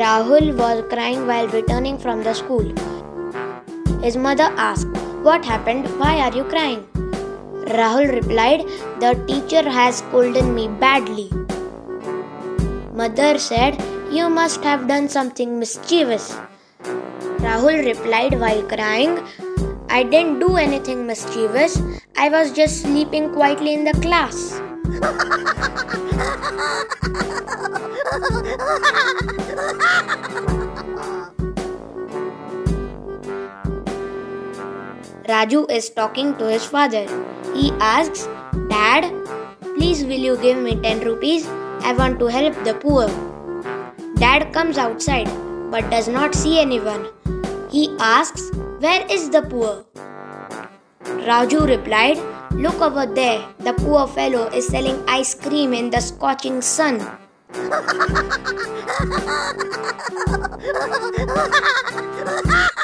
Rahul was crying while returning from the school. His mother asked, What happened? Why are you crying? Rahul replied, The teacher has scolded me badly. Mother said, You must have done something mischievous. Rahul replied while crying, I didn't do anything mischievous. I was just sleeping quietly in the class. Raju is talking to his father. He asks, Dad, please will you give me 10 rupees? I want to help the poor. Dad comes outside but does not see anyone. He asks, Where is the poor? Raju replied, Look over there. The poor fellow is selling ice cream in the scorching sun. Ha ha ha ha ha!